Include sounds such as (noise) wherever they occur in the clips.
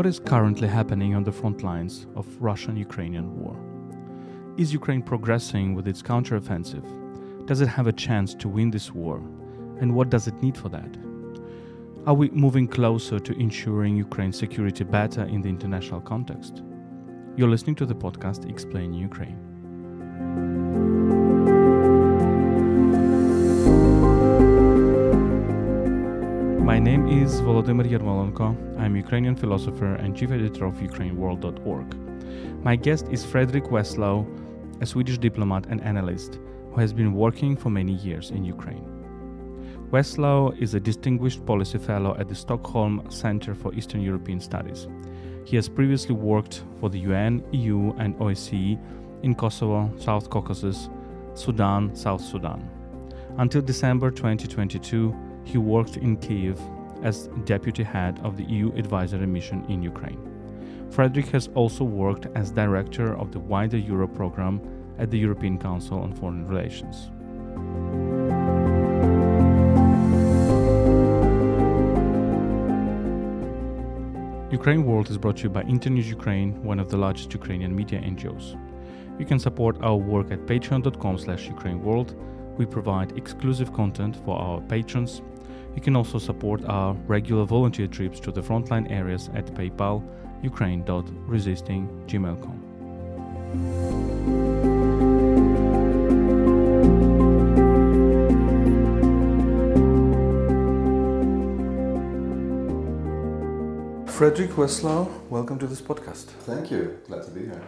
What is currently happening on the front lines of Russian Ukrainian war? Is Ukraine progressing with its counteroffensive? Does it have a chance to win this war? And what does it need for that? Are we moving closer to ensuring Ukraine's security better in the international context? You're listening to the podcast Explain Ukraine. My name is Volodymyr Yermolenko. I'm Ukrainian philosopher and chief editor of UkraineWorld.org. My guest is Fredrik Wesslau, a Swedish diplomat and analyst who has been working for many years in Ukraine. Wesslau is a distinguished policy fellow at the Stockholm Center for Eastern European Studies. He has previously worked for the UN, EU, and OSCE in Kosovo, South Caucasus, Sudan, South Sudan. Until December 2022, he worked in Kiev as deputy head of the EU advisory mission in Ukraine. Frederick has also worked as director of the wider Europe program at the European Council on Foreign Relations. Ukraine World is brought to you by Internews Ukraine, one of the largest Ukrainian media NGOs. You can support our work at patreon.com slash ukraineworld. We provide exclusive content for our patrons. You can also support our regular volunteer trips to the frontline areas at PayPal ukraine.resisting.gmail.com. Fredrik Wesslau, welcome to this podcast. Thank you. Glad to be here.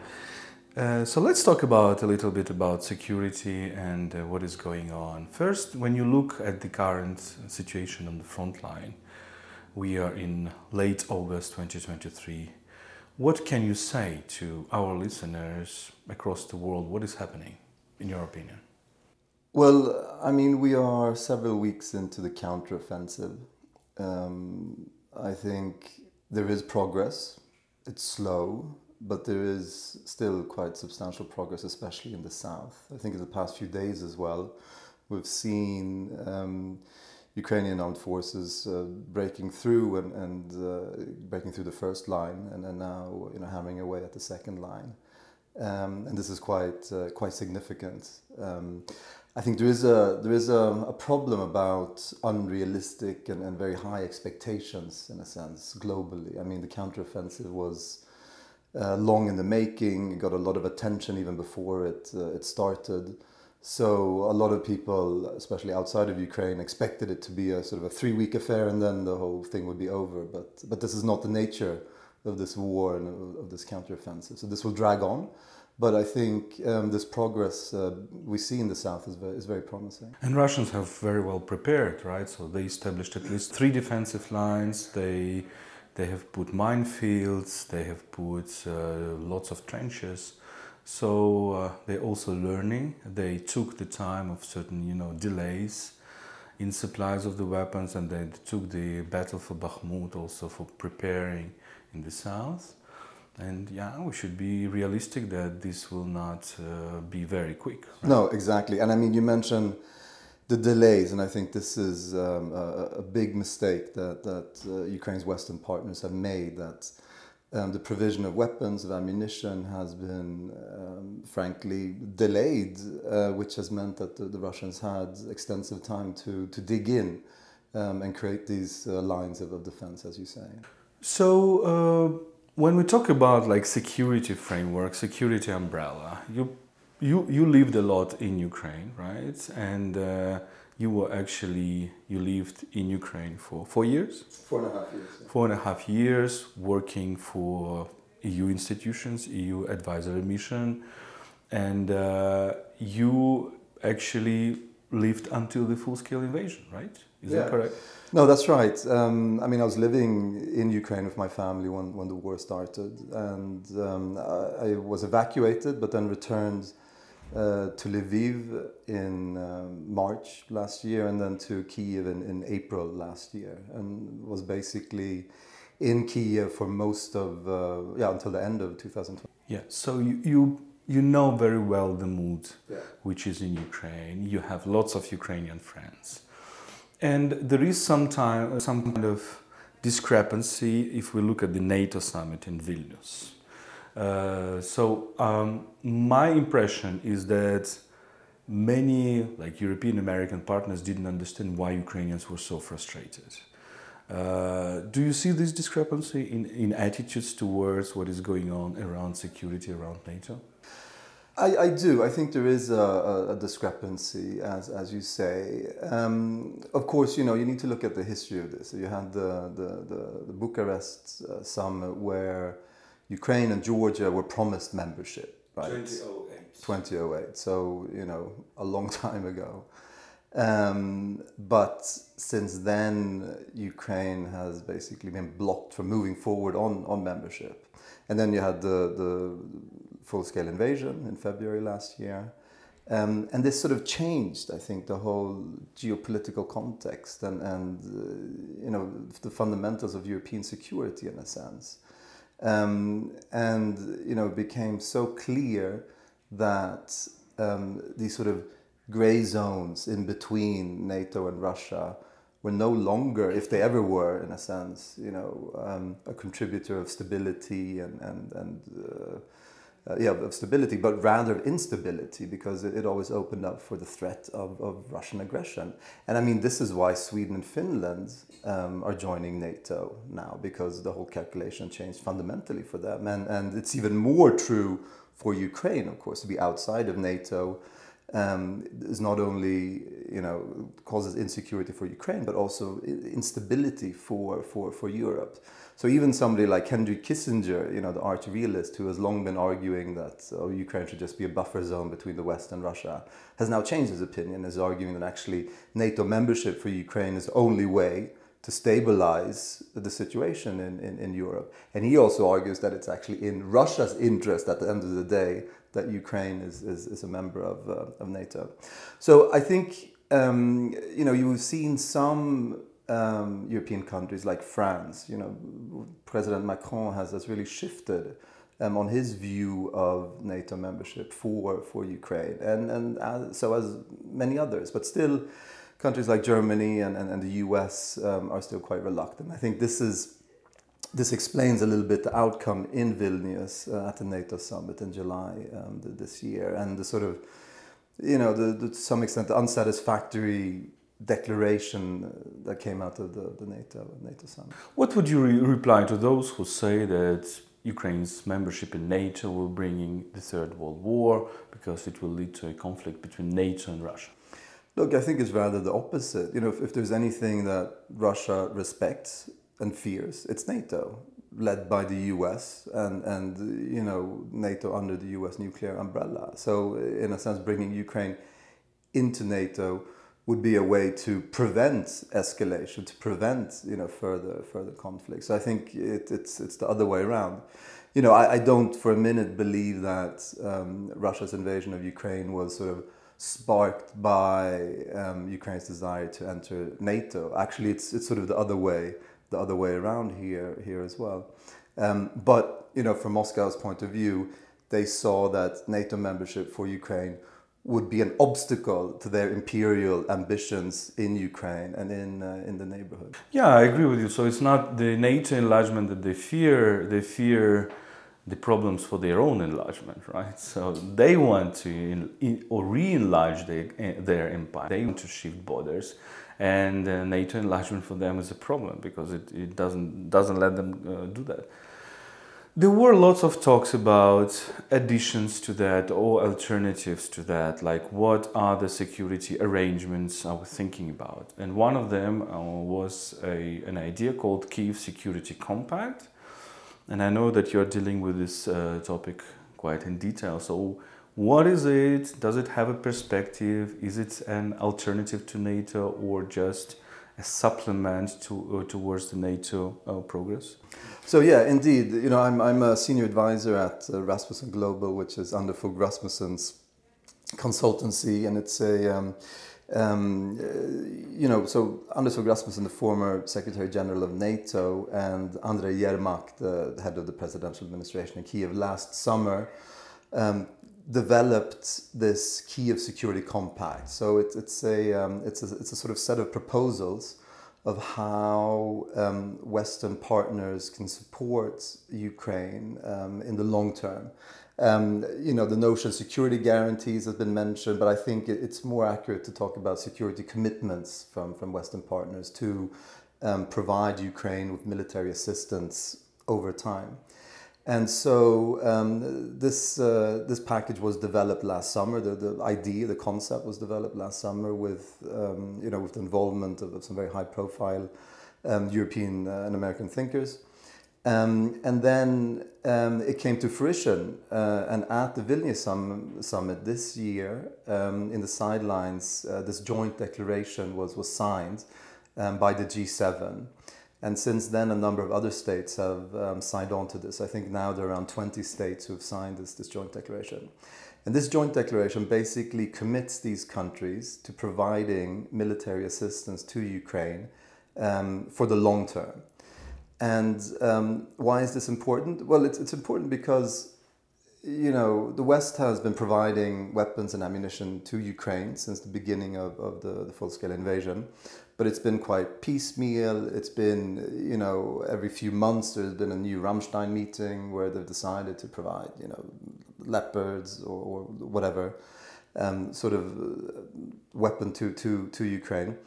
Uh, so let's talk about a little bit about security and uh, what is going on. First, when you look at the current situation on the front line, we are in late August 2023. What can you say to our listeners across the world? What is happening, in your opinion? Well, I mean, we are several weeks into the counteroffensive. Um, I think there is progress. It's slow, but there is still quite substantial progress, especially in the south. I think in the past few days as well, we've seen um, Ukrainian armed forces uh, breaking through and, and uh, breaking through the first line, and, and now you know hammering away at the second line. Um, and this is quite uh, quite significant. Um, I think there is a there is a, a problem about unrealistic and, and very high expectations in a sense globally. I mean, the counteroffensive was uh, long in the making. Got a lot of attention even before it uh, it started. So a lot of people, especially outside of Ukraine, expected it to be a sort of a three week affair and then the whole thing would be over. But but this is not the nature of this war and of, of this counteroffensive. So this will drag on. But I think um, this progress uh, we see in the south is very, is very promising. And Russians have very well prepared, right? So they established at least three defensive lines. They they have put minefields. They have put uh, lots of trenches. So uh, they're also learning. They took the time of certain, you know, delays in supplies of the weapons, and they took the battle for Bakhmut also for preparing in the south. And yeah, we should be realistic that this will not uh, be very quick. Right? No, exactly. And I mean, you mentioned the delays, and I think this is um, a, a, big mistake that that uh, Ukraine's Western partners have made. That um, the provision of weapons, of ammunition, has been um, frankly delayed, uh, which has meant that the, the, Russians had extensive time to to dig in um, and create these uh, lines of, of defense, as you say. So uh, when we talk about like security framework, security umbrella, you you you lived a lot in Ukraine, right? And uh, you were actually you lived in Ukraine for four years. Four and a half years. Yeah. Four and a half years working for EU institutions, EU advisory mission, and uh, you actually lived until the full-scale invasion, right? Is yeah. that correct? No, that's right. Um, I mean, I was living in Ukraine with my family when, when the war started, and um, I, I, was evacuated, but then returned uh, to Lviv in um, March last year, and then to Kiev in, in April last year, and was basically in Kiev for most of uh, yeah until the end of 2020. Yeah. So you. you you know very well the mood yeah. which is in Ukraine. You have lots of Ukrainian friends and there is some time, some kind of discrepancy if we look at the NATO summit in Vilnius. Uh, so um, my impression is that many like European American partners didn't understand why Ukrainians were so frustrated. Uh, do you see this discrepancy in, in attitudes towards what is going on around security around NATO? I, I do. I think there is a, a discrepancy, as, as you say. Um, of course, you know, you need to look at the history of this. So you had the, the, the, the Bucharest uh, summit where Ukraine and Georgia were promised membership, right? 2008. 2008. So, you know, a long (laughs) time ago. Um, but since then, Ukraine has basically been blocked from moving forward on, on membership. And then you had the, the full scale invasion in February last year. Um, and this sort of changed, I think, the whole geopolitical context and, and uh, you know, the fundamentals of European security in a sense. Um, and you know, it became so clear that um, these sort of gray zones in between NATO and Russia were no longer, if they ever were, in a sense, you know, um, a contributor of stability and and and uh, uh, yeah, of stability, but rather of instability, because it, it, always opened up for the threat of, of Russian aggression. And I mean, this is why Sweden and Finland um, are joining NATO now, because the whole calculation changed fundamentally for them. And, and it's even more true for Ukraine, of course, to be outside of NATO um, is not only you know causes insecurity for Ukraine, but also instability for, for, for Europe. So even somebody like Henry Kissinger, you know, the arch realist who has long been arguing that oh, Ukraine should just be a buffer zone between the West and Russia, has now changed his opinion, is arguing that actually NATO membership for Ukraine is the only way to stabilize the situation in, in, in Europe. And he also argues that it's actually in Russia's interest at the end of the day that Ukraine is, is, is a member of, uh, of NATO. So I think, um, you know, you've seen some um, European countries like France, you know, President Macron has, has really shifted um, on his view of NATO membership for, for Ukraine, and, and uh, so as many others. But still, countries like Germany and, and, and the US um, are still quite reluctant. I think this is this explains a little bit the outcome in Vilnius uh, at the NATO summit in July um, this year, and the sort of, you know, the, the, to some extent, the unsatisfactory declaration uh, that came out of the, the NATO NATO summit. What would you re reply to those who say that Ukraine's membership in NATO will bring in the Third World War because it will lead to a conflict between NATO and Russia? Look, I think it's rather the opposite. You know, if, if there's anything that Russia respects and fears. It's NATO, led by the US and, and you know, NATO under the US nuclear umbrella. So, in a sense, bringing Ukraine into NATO would be a way to prevent escalation, to prevent you know further further conflict. So I think it, it's it's the other way around. You know, I, I don't for a minute believe that um, Russia's invasion of Ukraine was sort of sparked by um, Ukraine's desire to enter NATO. Actually, it's it's sort of the other way the other way around here here as well. Um, but you know, from Moscow's point of view, they saw that NATO membership for Ukraine would be an obstacle to their imperial ambitions in Ukraine and in uh, in the neighborhood. Yeah, I agree with you. So it's not the NATO enlargement that they fear; they fear the problems for their own enlargement, right? So they want to in, in, or re-enlarge their, their empire. They want to shift borders and uh, NATO enlargement for them is a problem because it, it doesn't doesn't let them uh, do that. There were lots of talks about additions to that or alternatives to that, like what are the security arrangements I was thinking about. And one of them uh, was a, an idea called Kiev Security Compact. And I know that you're dealing with this uh, topic quite in detail. So, what is it? Does it have a perspective? Is it an alternative to NATO or just a supplement to, uh, towards the NATO uh, progress? So yeah, indeed. You know, I'm, I'm a senior advisor at uh, Rasmussen Global, which is Anders Fogh Rasmussen's consultancy, and it's a um, um, uh, you know, so Anders Fogh Rasmussen, the former Secretary General of NATO, and Andrei Yermak, the head of the presidential administration in Kiev, last summer um, developed this Kiev Security Compact. So it, it's, a, um, it's, a, it's a sort of set of proposals of how um, Western partners can support Ukraine um, in the long term. Um, you know, the notion of security guarantees has been mentioned, but I think it's more accurate to talk about security commitments from, from Western partners to um, provide Ukraine with military assistance over time. And so um, this uh, this package was developed last summer. The, the idea, the concept was developed last summer with um, you know with the involvement of, of some very high profile um, European uh, and American thinkers. Um, and then um, it came to fruition, uh, and at the Vilnius sum- summit this year, um, in the sidelines, uh, this joint declaration was was signed by the G7. And since then, a number of other states have um, signed on to this. I think now there are around 20 states who have signed this, this joint declaration. And this joint declaration basically commits these countries to providing military assistance to Ukraine um, for the long term. And um, why is this important? Well, it's, it's important because, you know, the West has been providing weapons and ammunition to Ukraine since the beginning of, of the, the full scale invasion but it's been quite piecemeal. It's been, you know, every few months there's been a new Ramstein meeting where they've decided to provide, you know, leopards or, or whatever um, sort of uh, weapon to, to, to Ukraine.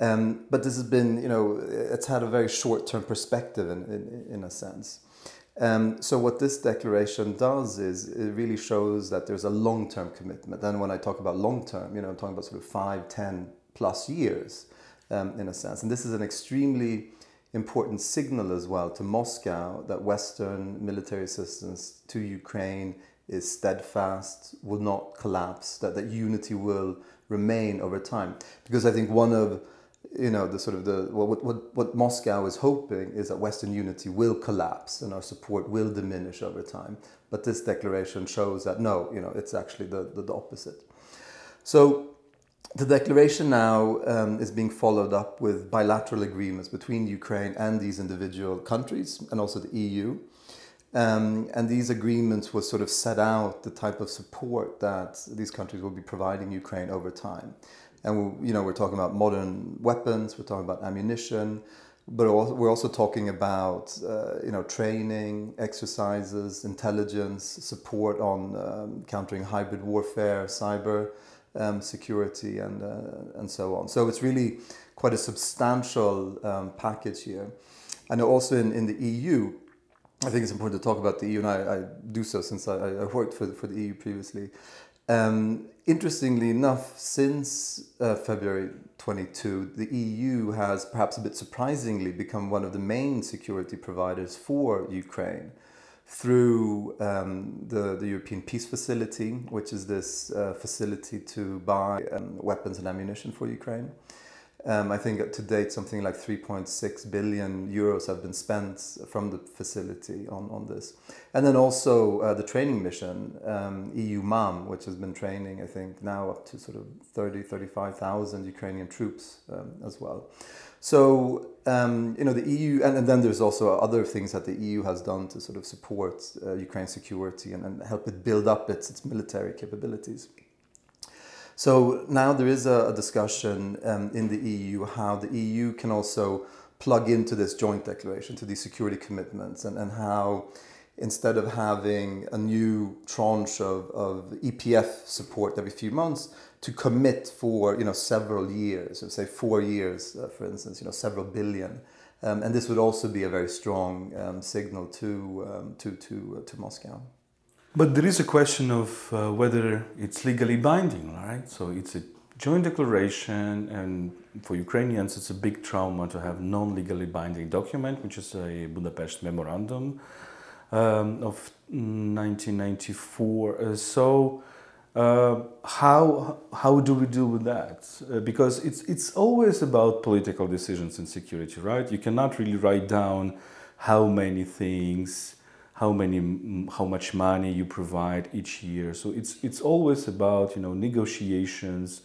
Um, but this has been, you know, it's had a very short term perspective in, in, in a sense. Um, so what this declaration does is it really shows that there's a long-term commitment. Then when I talk about long-term, you know, I'm talking about sort of five, ten plus years um, in a sense. And this is an extremely important signal as well to Moscow that Western military assistance to Ukraine is steadfast, will not collapse, that, that unity will remain over time. Because I think one of you know the sort of the what, what, what Moscow is hoping is that Western unity will collapse and our support will diminish over time. But this declaration shows that no, you know, it's actually the, the, the opposite. So the declaration now um, is being followed up with bilateral agreements between Ukraine and these individual countries and also the EU. Um, and these agreements will sort of set out the type of support that these countries will be providing Ukraine over time. And we, you know, we're talking about modern weapons, we're talking about ammunition, but we're also talking about uh, you know training, exercises, intelligence, support on um, countering hybrid warfare, cyber um, security and, uh, and so on. So it's really quite a substantial um, package here. And also in, in the EU, I think it's important to talk about the EU, and I, I do so since I, I, worked for, for the EU previously. Um, interestingly enough, since uh, February 22, the EU has perhaps a bit surprisingly become one of the main security providers for Ukraine through um, the, the European Peace Facility, which is this uh, facility to buy um, weapons and ammunition for Ukraine. Um, I think to date something like 3.6 billion euros have been spent from the facility on, on this. And then also uh, the training mission, um, EUMAM, which has been training, I think, now up to sort of 30, 35,000 Ukrainian troops um, as well. So um, you know the EU, and, and, then there's also other things that the EU has done to sort of support uh, Ukraine's security and, and, help it build up its, its military capabilities. So now there is a, a discussion um, in the EU how the EU can also plug into this joint declaration to these security commitments and, and how instead of having a new tranche of, of EPF support every few months, to commit for you know several years, so say four years, uh, for instance, you know several billion, um, and this would also be a very strong um, signal to um, to to uh, to Moscow. But there is a question of uh, whether it's legally binding, right? So it's a joint declaration, and for Ukrainians, it's a big trauma to have non-legally binding document, which is a Budapest memorandum um, of 1994. Uh, so uh, how how do we deal with that? Uh, because it's it's always about political decisions in security, right? You cannot really write down how many things, how many how much money you provide each year. So it's it's always about you know negotiations,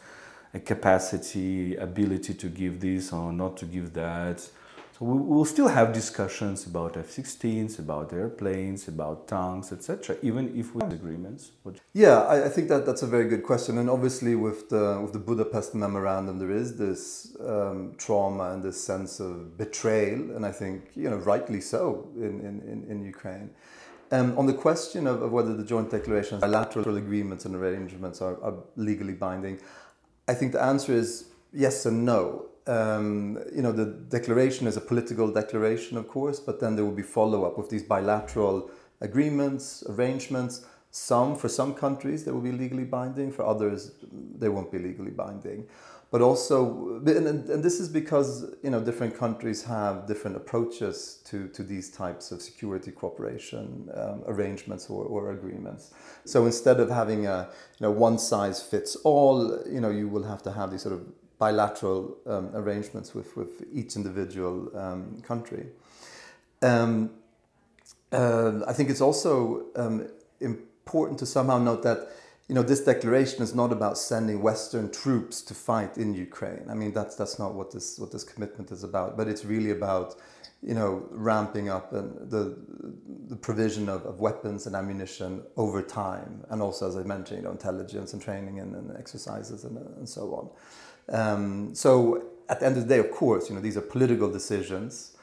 capacity, ability to give this or not to give that. So we will still have discussions about F-16s, about airplanes, about tanks, etc. Even if we have agreements. Yeah, I, I, think that that's a very good question. And obviously, with the with the Budapest memorandum, there is this um, trauma and this sense of betrayal, and I think you know rightly so in in, in, in Ukraine. Um, on the question of, of, whether the joint declarations, bilateral agreements and arrangements are, are legally binding, I think the answer is yes and no um, you know, the declaration is a political declaration, of course, but then there will be follow up with these bilateral agreements, arrangements. Some, for some countries, they will be legally binding, for others, they won't be legally binding. But also, and, and this is because you know different countries have different approaches to, to these types of security cooperation um, arrangements or, or agreements. So instead of having a you know one size fits all, you know you will have to have these sort of bilateral um, arrangements with, with each individual um, country. Um, uh, I think it's also um, important to somehow note that you know this declaration is not about sending Western troops to fight in Ukraine. I mean that's that's not what this what this commitment is about. But it's really about you know ramping up and the the provision of, of weapons and ammunition over time, and also as I mentioned, you know intelligence and training and, and exercises and, and so on. Um, so at the end of the day, of course, you know these are political decisions,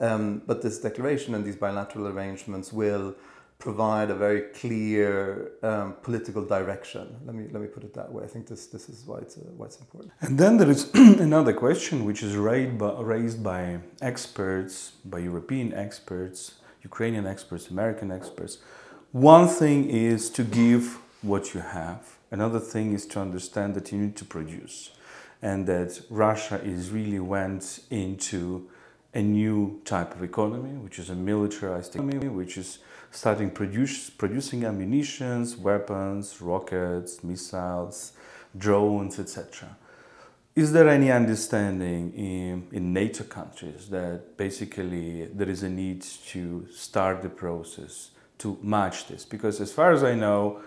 um, but this declaration and these bilateral arrangements will provide a very clear um, political direction. Let me let me put it that way. I think this this is why it's uh, why it's important. And then there is (clears throat) another question which is raised by, raised by experts, by European experts, Ukrainian experts, American experts. One thing is to give what you have. Another thing is to understand that you need to produce and that Russia is really went into a new type of economy, which is a militarized economy, which is starting produce, producing ammunitions, weapons, rockets, missiles, drones, etc. Is there any understanding in, in NATO countries that basically there is a need to start the process to match this? Because as far as I know,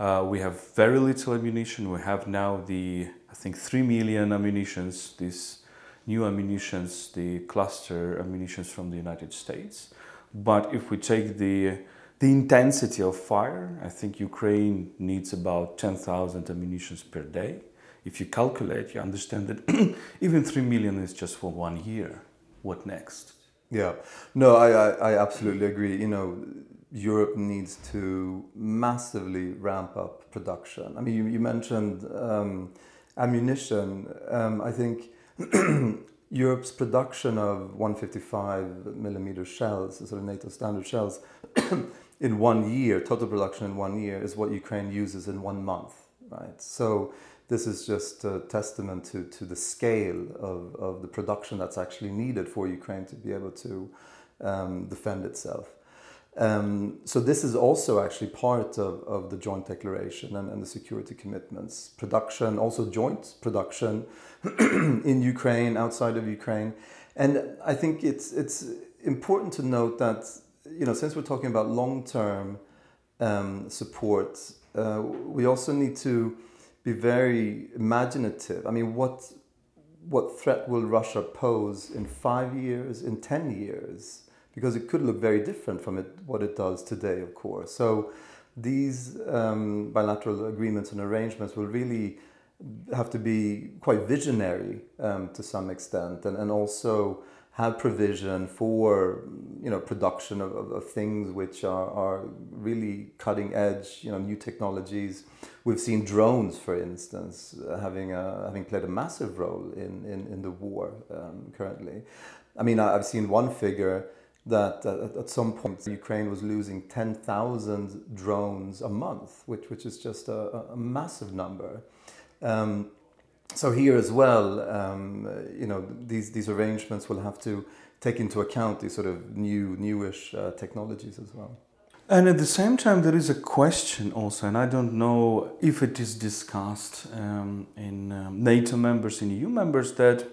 uh, we have very little ammunition. We have now the, I think, 3 million ammunitions, these new ammunitions, the cluster ammunitions from the United States. But if we take the, the intensity of fire, I think Ukraine needs about 10,000 ammunitions per day. If you calculate, you understand that (clears throat) even 3 million is just for one year. What next? Yeah, no, I, I, I absolutely agree. You know, Europe needs to massively ramp up production. I mean, you, you mentioned um, ammunition. Um, I think (clears throat) Europe's production of 155 millimeter shells, sort of NATO standard shells, (clears throat) in one year, total production in one year, is what Ukraine uses in one month, right? So this is just a testament to, to the scale of, of the production that's actually needed for Ukraine to be able to um, defend itself. Um, so this is also actually part of, of the joint declaration and, and the security commitments. Production, also joint production (clears throat) in Ukraine, outside of Ukraine. And I think it's, it's important to note that, you know, since we're talking about long-term um, support, uh, we also need to be very imaginative. I mean, what, what threat will Russia pose in five years, in 10 years? Because it could look very different from it, what it does today, of course. So these um, bilateral agreements and arrangements will really have to be quite visionary um, to some extent and, and also have provision for you know production of, of, of, things which are, are really cutting edge you know new technologies we've seen drones for instance having a, having played a massive role in, in, in the war um, currently I mean I've seen one figure that uh, at some point Ukraine was losing 10,000 drones a month, which, which is just a, a massive number. Um, so here as well, um, you know, these, these arrangements will have to take into account these sort of new, newish uh, technologies as well. And at the same time, there is a question also, and I don't know if it is discussed um, in um, NATO members, in EU members, that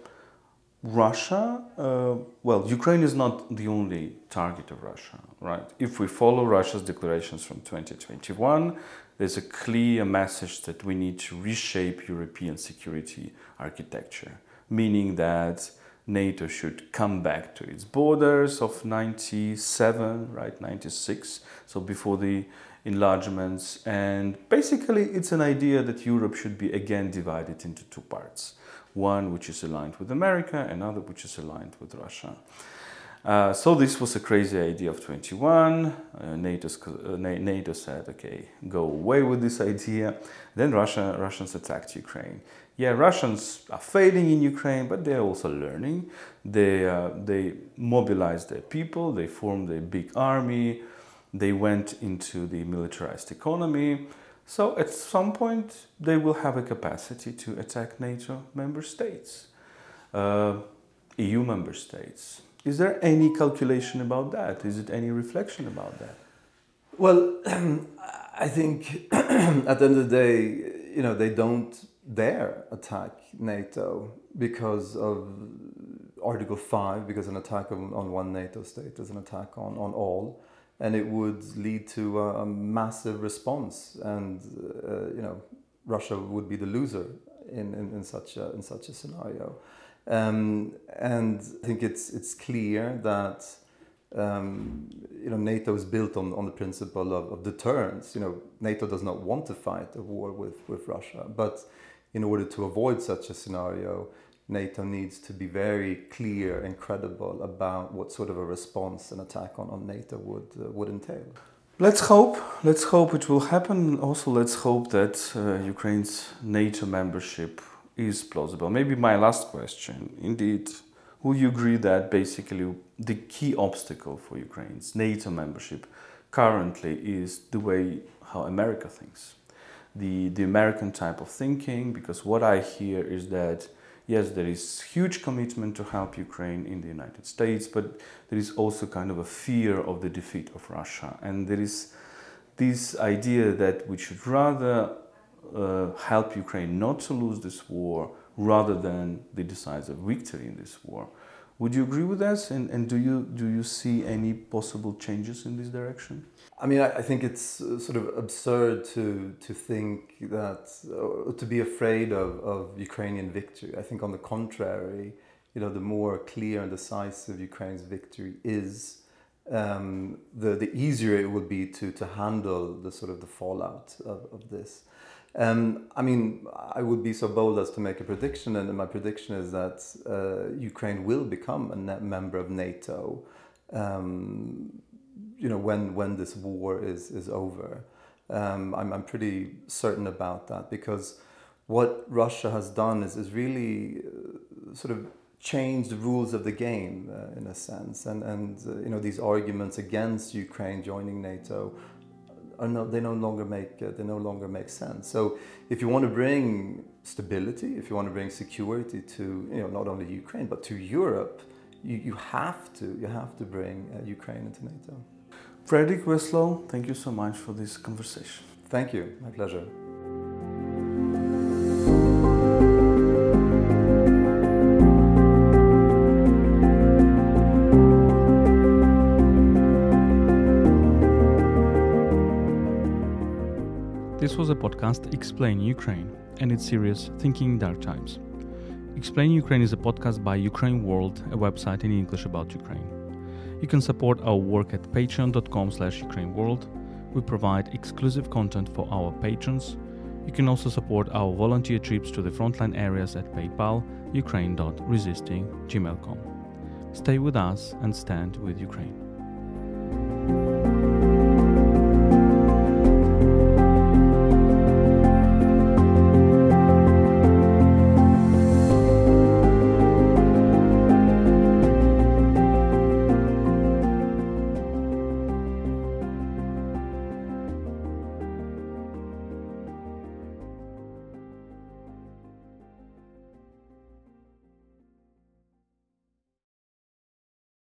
Russia, uh, well, Ukraine is not the only target of Russia, right? If we follow Russia's declarations from 2021, there's a clear message that we need to reshape European security architecture, meaning that NATO should come back to its borders of 97, right, 96, so before the enlargements. And basically, it's an idea that Europe should be again divided into two parts one which is aligned with America, another which is aligned with Russia. Uh, so this was a crazy idea of 21. Uh, NATO, uh, NATO said, "Okay, go away with this idea." Then Russia, Russians attacked Ukraine. Yeah, Russians are failing in Ukraine, but they're also learning. They uh, they mobilized their people. They formed a big army. They went into the militarized economy. So at some point, they will have a capacity to attack NATO member states, uh, EU member states. Is there any calculation about that? Is it any reflection about that? Well, (clears throat) I think (clears throat) at the end of the day, you know, they don't dare attack NATO because of Article 5, because an attack on, on one NATO state is an attack on, on all and it would lead to a, a massive response, and uh, you know, Russia would be the loser in, in, in such a in such a scenario. Um, and I think it's it's clear that um, you know NATO is built on, on the principle of, of deterrence. You know, NATO does not want to fight a war with, with Russia, but in order to avoid such a scenario, NATO needs to be very clear and credible about what sort of a response an attack on, on NATO would uh, would entail. Let's hope. Let's hope it will happen. Also, let's hope that uh, Ukraine's NATO membership is plausible. Maybe my last question. Indeed, would you agree that basically the key obstacle for Ukraine's NATO membership currently is the way how America thinks, the the American type of thinking? Because what I hear is that yes, there is huge commitment to help Ukraine in the United States, but there is also kind of a fear of the defeat of Russia. And there is this idea that we should rather uh, help Ukraine not to lose this war rather than the decisive victory in this war. Would you agree with us? And, and do, you, do you see any possible changes in this direction? I mean, I, I think it's uh, sort of absurd to, to think that, uh, to be afraid of, of Ukrainian victory. I think, on the contrary, you know, the more clear and decisive Ukraine's victory is, um, the, the easier it would be to, to handle the sort of the fallout of, of this. Um, I mean, I would be so bold as to make a prediction, and my prediction is that uh, Ukraine will become a member of NATO. Um, you know, when when this war is is over, um, I'm I'm pretty certain about that because what Russia has done is is really uh, sort of changed the rules of the game uh, in a sense, and and uh, you know these arguments against Ukraine joining NATO are no, they no longer make uh, they no longer make sense. So if you want to bring stability, if you want to bring security to you know not only Ukraine but to Europe, you, you have to you have to bring uh, Ukraine into NATO. Frederick Wesslau, thank you so much for this conversation. Thank you, my pleasure. Podcast Explain Ukraine and its series Thinking Dark Times. Explain Ukraine is a podcast by Ukraine World, a website in English about Ukraine. You can support our work at patreon.com slash ukraineworld. We provide exclusive content for our patrons. You can also support our volunteer trips to the frontline areas at PayPal, ukraine.resisting.gmail.com. Stay with us and stand with Ukraine.